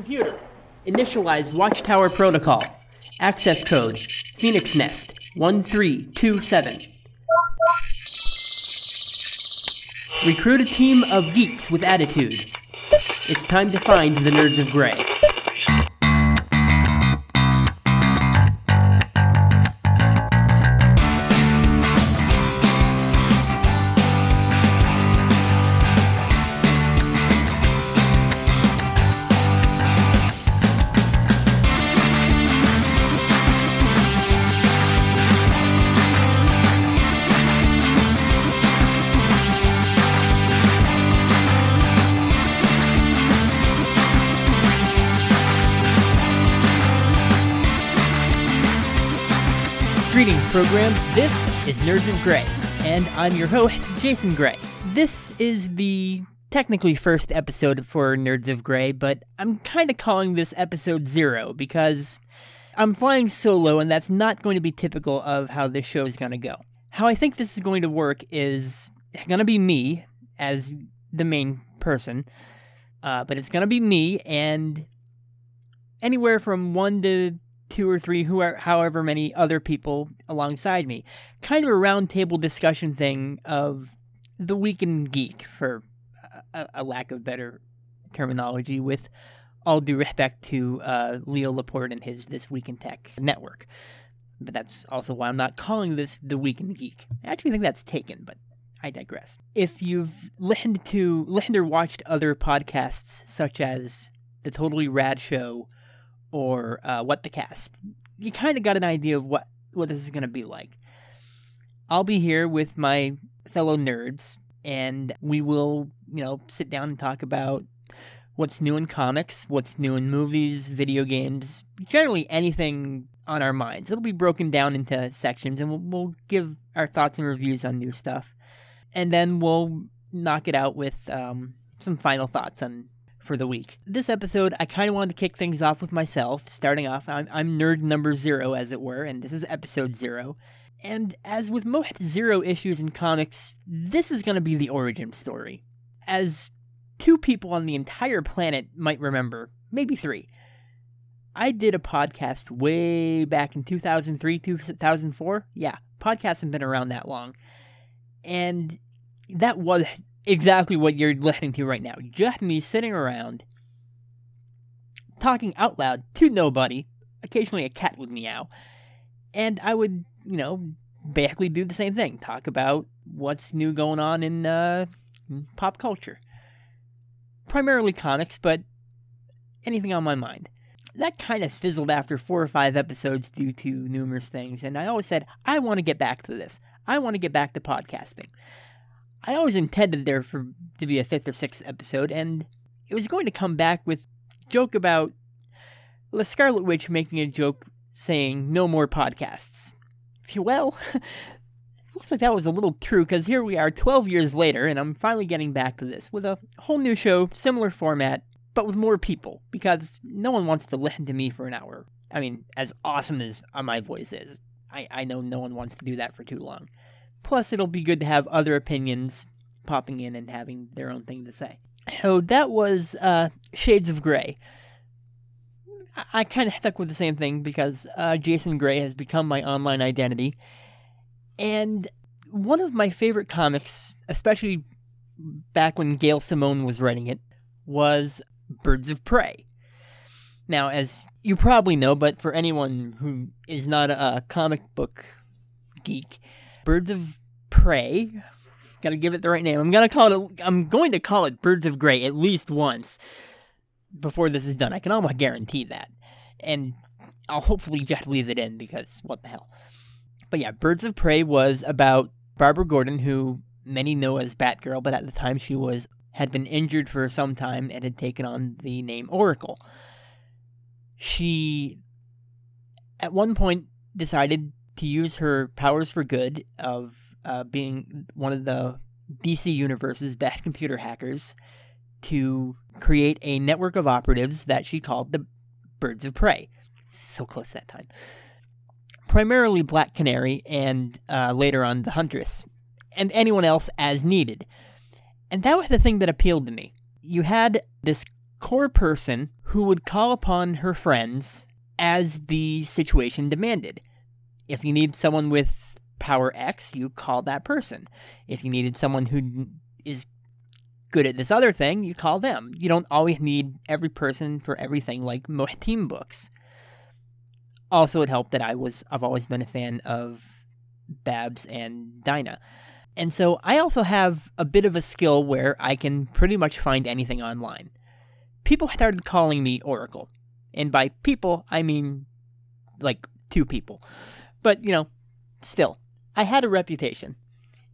Computer. Initialize Watchtower Protocol. Access code Phoenix Nest 1327. Recruit a team of geeks with attitude. It's time to find the Nerds of Grey. Greetings, programs. This is Nerds of Grey, and I'm your host, Jason Gray. This is the technically first episode for Nerds of Grey, but I'm kind of calling this episode zero because I'm flying solo, and that's not going to be typical of how this show is going to go. How I think this is going to work is going to be me as the main person, uh, but it's going to be me and anywhere from one to two or three, who are, however many other people alongside me. Kind of a roundtable discussion thing of the week in geek, for a, a lack of better terminology, with all due respect to uh, Leo Laporte and his This Week in Tech network. But that's also why I'm not calling this the Week in Geek. I actually think that's taken, but I digress. If you've listened to listened or watched other podcasts such as the Totally Rad Show or uh, What the Cast, you kind of got an idea of what what this is going to be like. I'll be here with my fellow nerds, and we will, you know, sit down and talk about what's new in comics, what's new in movies, video games, generally anything on our minds. It'll be broken down into sections, and we'll, we'll give our thoughts and reviews on new stuff, and then we'll knock it out with um, some final thoughts on for the week. This episode, I kind of wanted to kick things off with myself. Starting off, I'm, I'm nerd number zero, as it were, and this is episode zero. And as with most zero issues in comics, this is going to be the origin story. As two people on the entire planet might remember, maybe three, I did a podcast way back in 2003, 2004. Yeah, podcasts have been around that long. And that was exactly what you're listening to right now. Just me sitting around talking out loud to nobody. Occasionally a cat would meow. And I would, you know, basically do the same thing. Talk about what's new going on in uh, pop culture. Primarily comics, but anything on my mind. That kind of fizzled after four or five episodes due to numerous things, and I always said, I want to get back to this. I want to get back to podcasting. I always intended there for to be a fifth or sixth episode, and it was going to come back with joke about the Scarlet Witch making a joke saying no more podcasts. Well, looks like that was a little true because here we are 12 years later, and I'm finally getting back to this with a whole new show, similar format, but with more people because no one wants to listen to me for an hour. I mean, as awesome as my voice is, I, I know no one wants to do that for too long. Plus, it'll be good to have other opinions popping in and having their own thing to say. So that was uh, Shades of Grey. I, kind of stuck with the same thing because uh, Jason Gray has become my online identity. And one of my favorite comics, especially back when Gail Simone was writing it, was Birds of Prey. Now, as you probably know, but for anyone who is not a comic book geek, Birds of Prey. Gotta give it the right name. I'm gonna call it. I'm going to call it Birds of Grey at least once before this is done. I can almost guarantee that, and I'll hopefully just leave it in because what the hell. But yeah, Birds of Prey was about Barbara Gordon, who many know as Batgirl, but at the time she was had been injured for some time and had taken on the name Oracle. She, at one point, decided to use her powers for good of uh, being one of the DC Universe's best computer hackers to create a network of operatives that she called the Birds of Prey. So close that time. Primarily Black Canary and uh, later on the Huntress, and anyone else as needed. And that was the thing that appealed to me. You had this core person who would call upon her friends as the situation demanded. If you need someone with power X, you call that person. If you needed someone who is good at this other thing, you call them. You don't always need every person for everything like most team books. Also, it helped that I was I've always been a fan of Babs and Dinah. And so I also have a bit of a skill where I can pretty much find anything online. People started calling me Oracle. And by people, I mean like two people. But, you know, still, I had a reputation.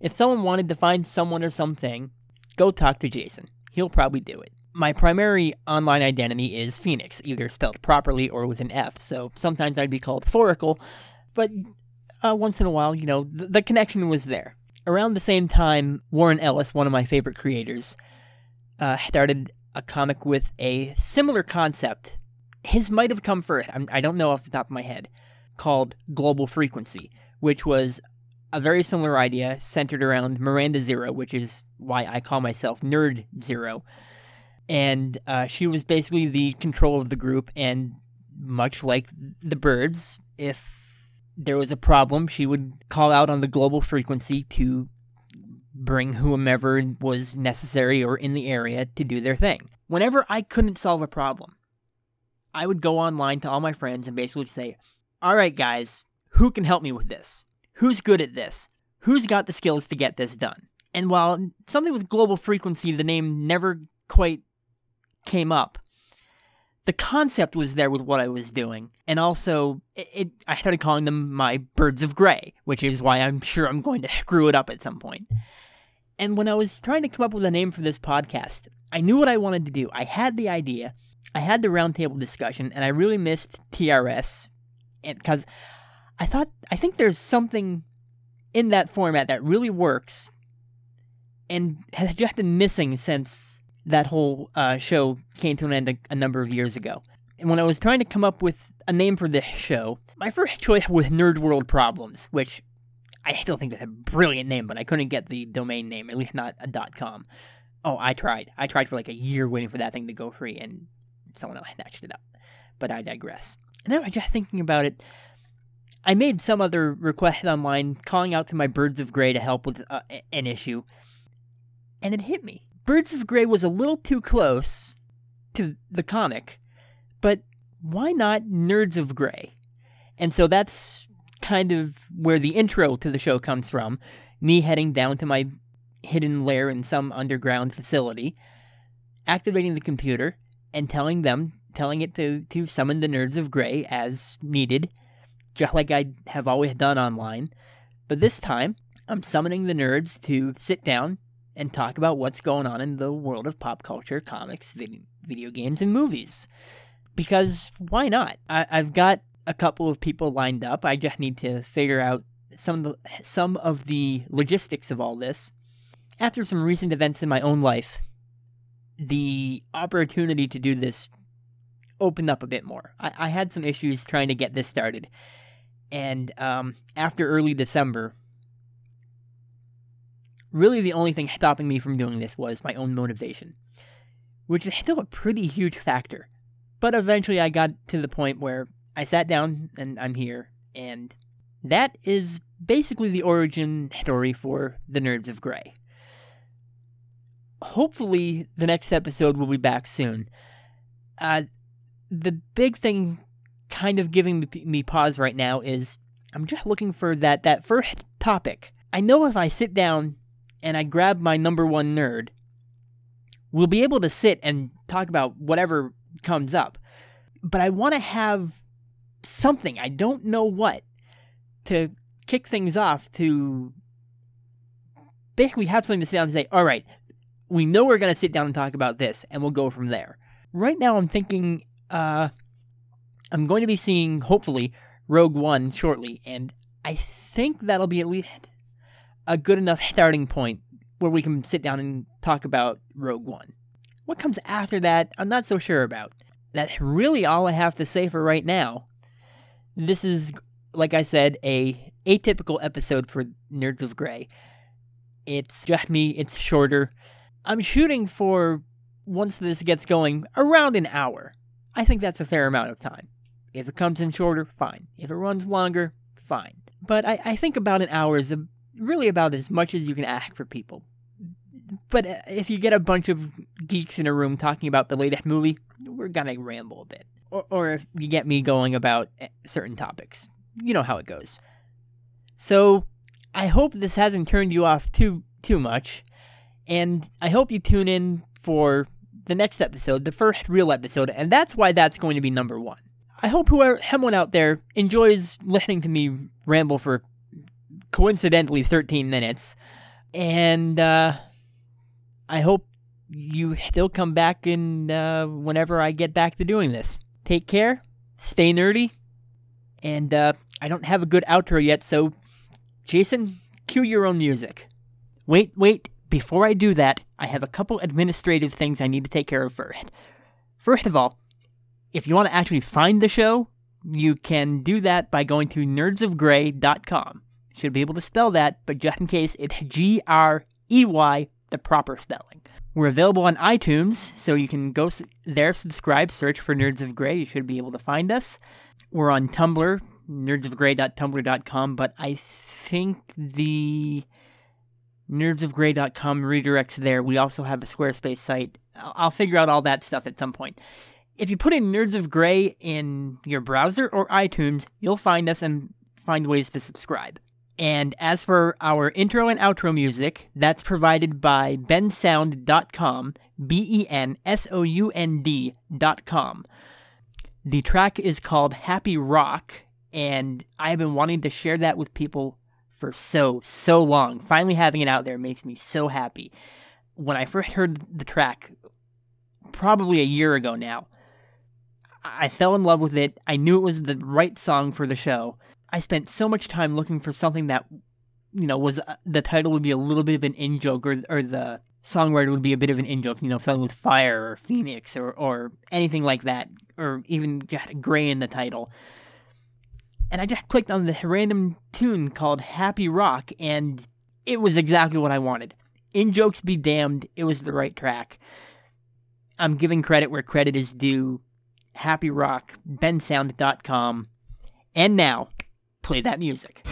If someone wanted to find someone or something, go talk to Jason. He'll probably do it. My primary online identity is Phoenix, either spelled properly or with an F, so sometimes I'd be called Foracle, but uh, once in a while, you know, th- the connection was there. Around the same time, Warren Ellis, one of my favorite creators, uh, started a comic with a similar concept. His might have come first, I'm, I don't know off the top of my head, called Global Frequency, which was a very similar idea centered around Miranda Zero, which is why I call myself Nerd Zero. And uh, she was basically the control of the group, and much like the birds, if there was a problem, she would call out on the global frequency to bring whomever was necessary or in the area to do their thing. Whenever I couldn't solve a problem, I would go online to all my friends and basically say, All right, guys, who can help me with this? Who's good at this? Who's got the skills to get this done? And while something with global frequency, the name never quite came up, the concept was there with what I was doing. And also, it, it, I started calling them my birds of gray, which is why I'm sure I'm going to screw it up at some point. And when I was trying to come up with a name for this podcast, I knew what I wanted to do. I had the idea, I had the roundtable discussion, and I really missed TRS because I thought I think there's something in that format that really works and has just been missing since that whole uh, show came to an end a, a, number of years ago. And when I was trying to come up with a name for this show, my first choice was Nerd World Problems, which I still think that's a brilliant name, but I couldn't get the domain name, at least not a .com. Oh, I tried. I tried for like a year waiting for that thing to go free, and someone else snatched it up. But I digress. And then I was just thinking about it. I made some other request online calling out to my Birds of Grey to help with uh, an issue, and it hit me. Birds of Grey was a little too close to the comic, but why not Nerds of Grey? And so that's kind of where the intro to the show comes from. Me heading down to my hidden lair in some underground facility, activating the computer, and telling them, telling it to, to summon the Nerds of Grey as needed, just like I have always done online. But this time, I'm summoning the nerds to sit down and talk about what's going on in the world of pop culture, comics, video, video games, and movies. Because why not? I, I've got a couple of people lined up. I just need to figure out some of the, some of the logistics of all this. After some recent events in my own life, the opportunity to do this opened up a bit more. I, I had some issues trying to get this started. And um, after early December, really the only thing stopping me from doing this was my own motivation, which is still a pretty huge factor. But eventually I got to the point where I sat down and I'm here, and that is basically the origin story for the Nerds of Grey. Hopefully, the next episode will be back soon. Uh, the big thing kind of giving me, pause right now is I'm just looking for that, that first topic. I know if I sit down and I grab my number one nerd, we'll be able to sit and talk about whatever comes up. But I want to have something, I don't know what, to kick things off to basically have something to sit down and say, all right, we know we're going to sit down and talk about this, and we'll go from there. Right now, I'm thinking, uh, I'm going to be seeing, hopefully, Rogue One shortly, and I think that'll be at least a good enough starting point where we can sit down and talk about Rogue One. What comes after that, I'm not so sure about. That's really all I have to say for right now. This is, like I said, a atypical episode for Nerds of Grey. It's just me, it's shorter. I'm shooting for once this gets going, around an hour. I think that's a fair amount of time. If it comes in shorter, fine. If it runs longer, fine. But I, I think about an hour is a, really about as much as you can ask for people. But uh, if you get a bunch of geeks in a room talking about the latest movie, we're gonna ramble a bit. Or, or if you get me going about eh, certain topics, you know how it goes. So I hope this hasn't turned you off too too much, and I hope you tune in for the next episode, the first real episode, and that's why that's going to be number one. I hope whoever someone out there enjoys listening to me ramble for coincidentally 13 minutes, and uh, I hope you still come back in uh, whenever I get back to doing this. Take care, stay nerdy, and uh, I don't have a good outro yet, so Jason, cue your own music. Wait, wait, before I do that, I have a couple administrative things I need to take care of first. First of all, if you want to actually find the show, you can do that by going to nerdsofgrey.com. Should be able to spell that, but just in case, it's G R E Y, the proper spelling. We're available on iTunes, so you can go there, subscribe, search for Nerds of Grey. You should be able to find us. We're on Tumblr, nerdsofgrey.tumblr.com, but I think the nerdsofgrey.com redirects there. We also have a Squarespace site. I'll figure out all that stuff at some point. If you put in Nerds of Grey in your browser or iTunes, you'll find us and find ways to subscribe. And as for our intro and outro music, that's provided by bensound.com, B E N S O U N D.com. The track is called Happy Rock, and I've been wanting to share that with people for so, so long. Finally having it out there makes me so happy. When I first heard the track, probably a year ago now, I fell in love with it. I knew it was the right song for the show. I spent so much time looking for something that, you know, was uh, the title would be a little bit of an in joke, or, or the songwriter would be a bit of an in joke, you know, something with fire or phoenix or, or anything like that, or even just gray in the title and I just clicked on the random tune called Happy Rock, and it was exactly what I wanted. In jokes be damned, it was the right track. I'm giving credit where credit is due. Happy Rock, bensound.com. And now, play that music.